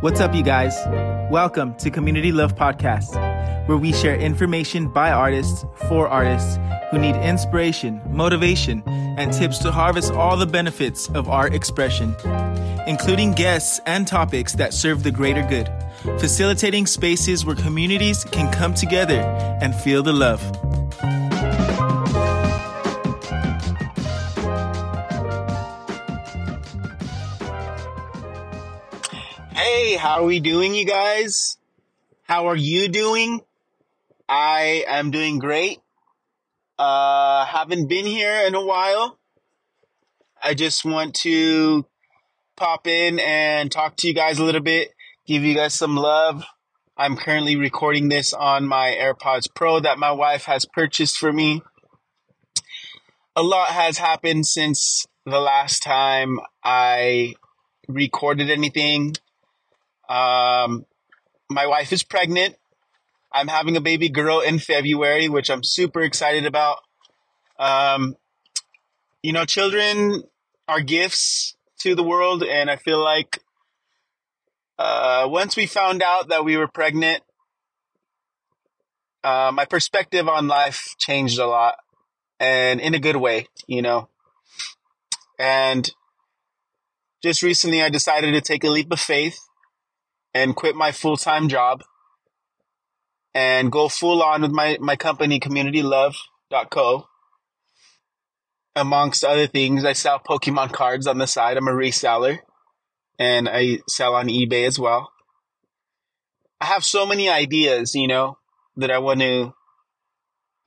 What's up, you guys? Welcome to Community Love Podcast, where we share information by artists for artists who need inspiration, motivation, and tips to harvest all the benefits of art expression, including guests and topics that serve the greater good, facilitating spaces where communities can come together and feel the love. Hey, how are we doing, you guys? How are you doing? I am doing great. Uh, haven't been here in a while. I just want to pop in and talk to you guys a little bit, give you guys some love. I'm currently recording this on my AirPods Pro that my wife has purchased for me. A lot has happened since the last time I recorded anything. Um, my wife is pregnant. I'm having a baby girl in February, which I'm super excited about. Um, you know, children are gifts to the world, and I feel like uh, once we found out that we were pregnant, uh, my perspective on life changed a lot, and in a good way, you know. And just recently, I decided to take a leap of faith and quit my full time job and go full on with my, my company, communitylove.co. Amongst other things, I sell Pokemon cards on the side. I'm a reseller and I sell on eBay as well. I have so many ideas, you know, that I want to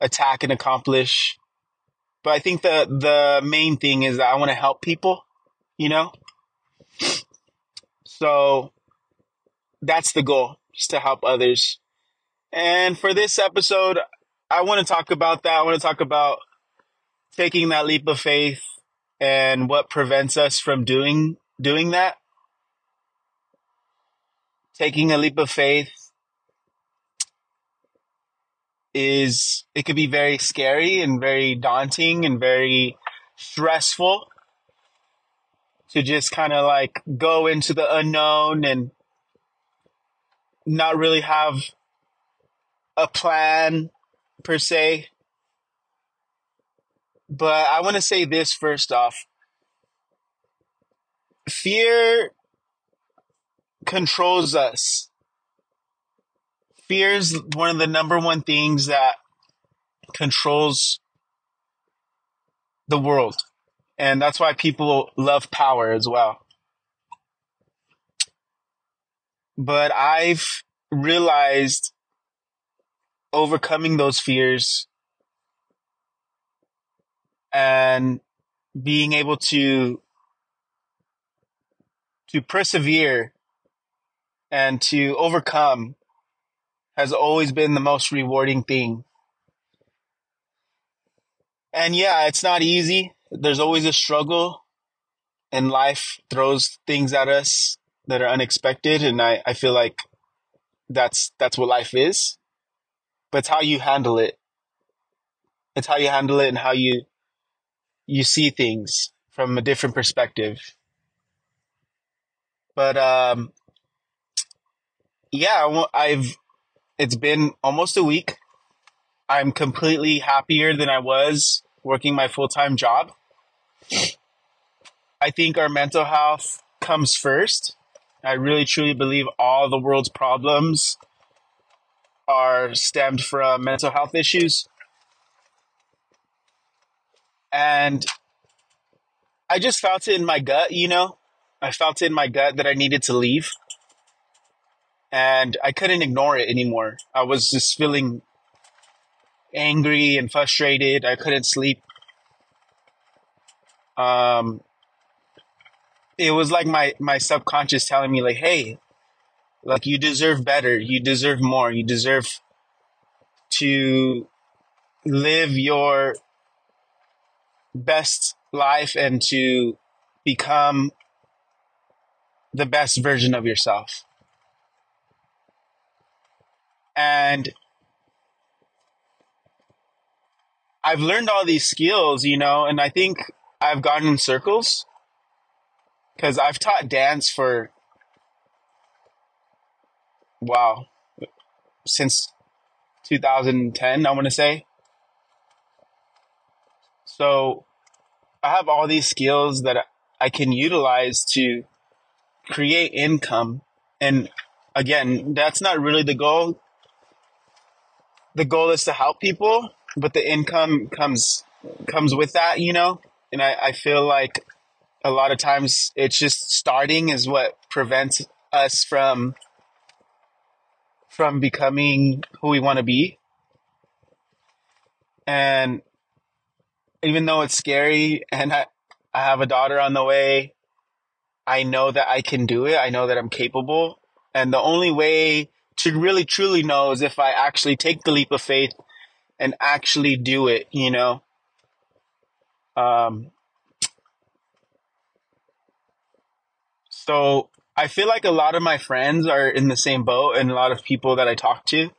attack and accomplish. But I think the the main thing is that I want to help people, you know? So that's the goal, just to help others. And for this episode, I want to talk about that. I want to talk about taking that leap of faith and what prevents us from doing doing that. Taking a leap of faith is it could be very scary and very daunting and very stressful to just kind of like go into the unknown and not really have a plan per se. But I want to say this first off fear controls us. Fear is one of the number one things that controls the world. And that's why people love power as well. But I've realized overcoming those fears and being able to to persevere and to overcome has always been the most rewarding thing. And yeah, it's not easy. There's always a struggle and life throws things at us that are unexpected and I, I feel like that's that's what life is. But it's how you handle it. It's how you handle it and how you you see things from a different perspective. But um yeah, I've it's been almost a week. I'm completely happier than I was working my full-time job. I think our mental health comes first I really truly believe all the world's problems are stemmed from mental health issues. And I just felt it in my gut, you know? I felt it in my gut that I needed to leave. And I couldn't ignore it anymore. I was just feeling angry and frustrated. I couldn't sleep. Um, it was like my my subconscious telling me like hey like you deserve better. You deserve more. You deserve to live your best life and to become the best version of yourself. And I've learned all these skills, you know, and I think I've gone in circles because I've taught dance for wow, since 2010, I want to say. So I have all these skills that I can utilize to create income. And again, that's not really the goal. The goal is to help people, but the income comes comes with that, you know? And I, I feel like a lot of times it's just starting is what prevents us from from becoming who we want to be. And even though it's scary and I, I have a daughter on the way, I know that I can do it. I know that I'm capable. And the only way to really truly know is if I actually take the leap of faith and actually do it, you know. Um so I feel like a lot of my friends are in the same boat and a lot of people that I talk to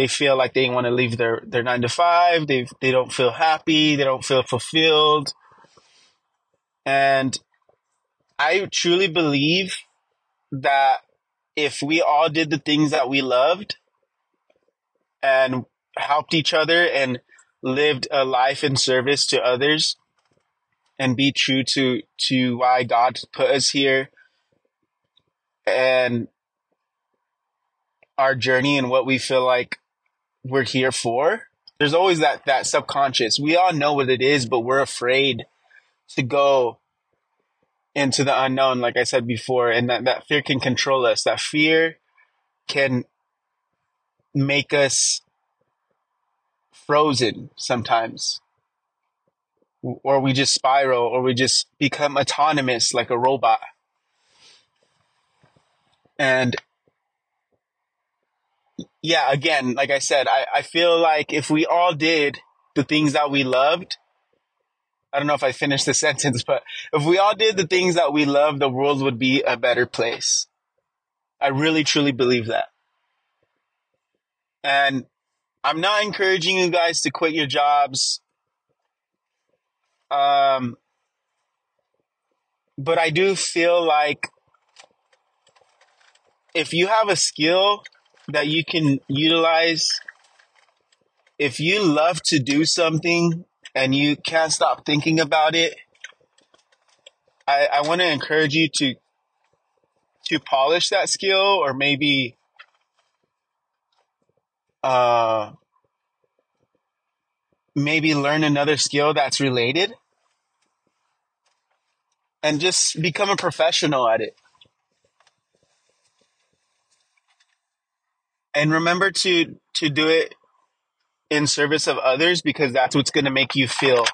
they feel like they want to leave their, their nine to five. They they don't feel happy. They don't feel fulfilled. And I truly believe that if we all did the things that we loved and helped each other and lived a life in service to others and be true to to why God put us here and our journey and what we feel like we're here for. There's always that that subconscious. We all know what it is, but we're afraid to go into the unknown, like I said before, and that, that fear can control us. That fear can make us frozen sometimes. Or we just spiral, or we just become autonomous like a robot. And yeah, again, like I said, I, I feel like if we all did the things that we loved, I don't know if I finished the sentence, but if we all did the things that we love, the world would be a better place. I really truly believe that. And I'm not encouraging you guys to quit your jobs. Um, but I do feel like if you have a skill that you can utilize if you love to do something and you can't stop thinking about it i, I want to encourage you to to polish that skill or maybe uh maybe learn another skill that's related and just become a professional at it. And remember to to do it in service of others because that's what's going to make you feel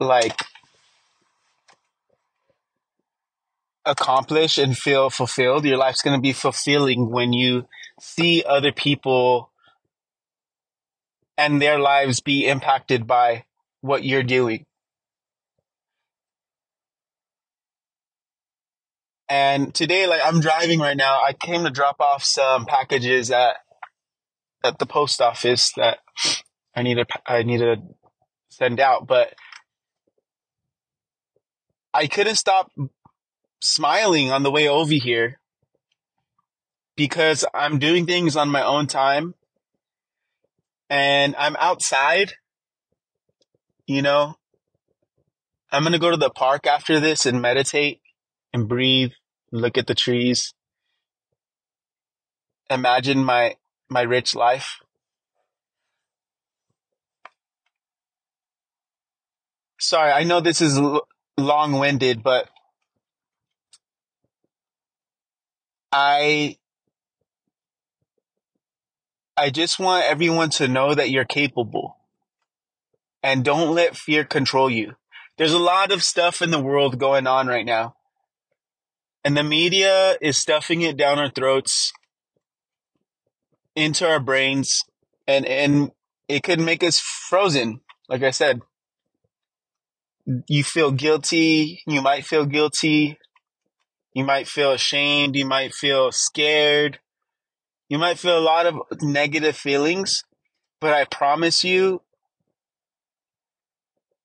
like accomplished and feel fulfilled. Your life's going to be fulfilling when you see other people and their lives be impacted by what you're doing. And today like i'm driving right now. I came to drop off some packages at at the post office that i need to i need to send out but i couldn't stop smiling on the way over here because i'm doing things on my own time and i'm outside you know i'm gonna go to the park after this and meditate and breathe look at the trees imagine my my rich life. Sorry i know this is l- long-winded but i i just want everyone to know that you're capable. And don't let fear control you. There's a lot of stuff in the world going on right now. And the media is stuffing it down our throats into our brains and and it could make us frozen like i said. You feel guilty you might feel guilty. You might feel ashamed you might feel scared you might feel a lot of negative feelings but i promise you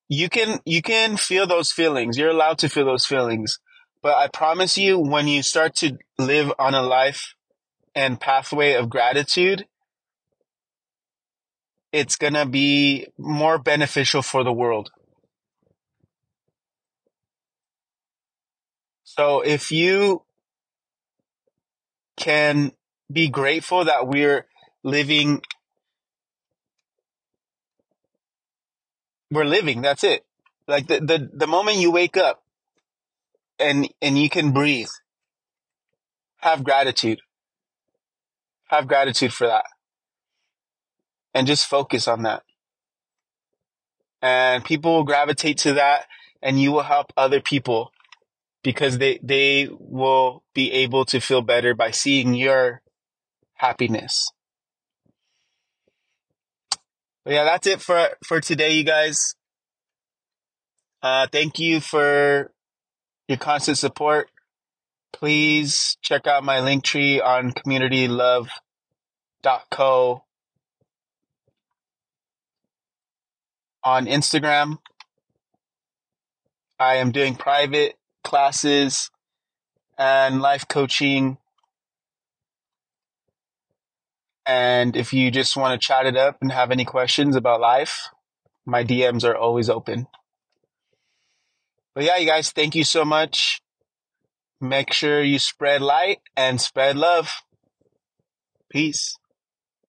you can you can feel those feelings you're allowed to feel those feelings But I promise you, when you start to live on a life and pathway of gratitude, it's going to be more beneficial for the world. So if you can be grateful that we're living, we're living, that's it. Like the, the, the moment you wake up and, and you can breathe, have gratitude. Have gratitude for that. And just focus on that. And people will gravitate to that and you will help other people because they they will be able to feel better by seeing your happiness. But yeah, that's it for for today, you guys. Uh, thank you for your constant support. Please check out my link tree on communitylove.co on Instagram. I am doing private classes and life coaching. And if you just want to chat it up and have any questions about life, my DMs are always open. But yeah, you guys, thank you so much. Make sure you spread light and spread love. Peace.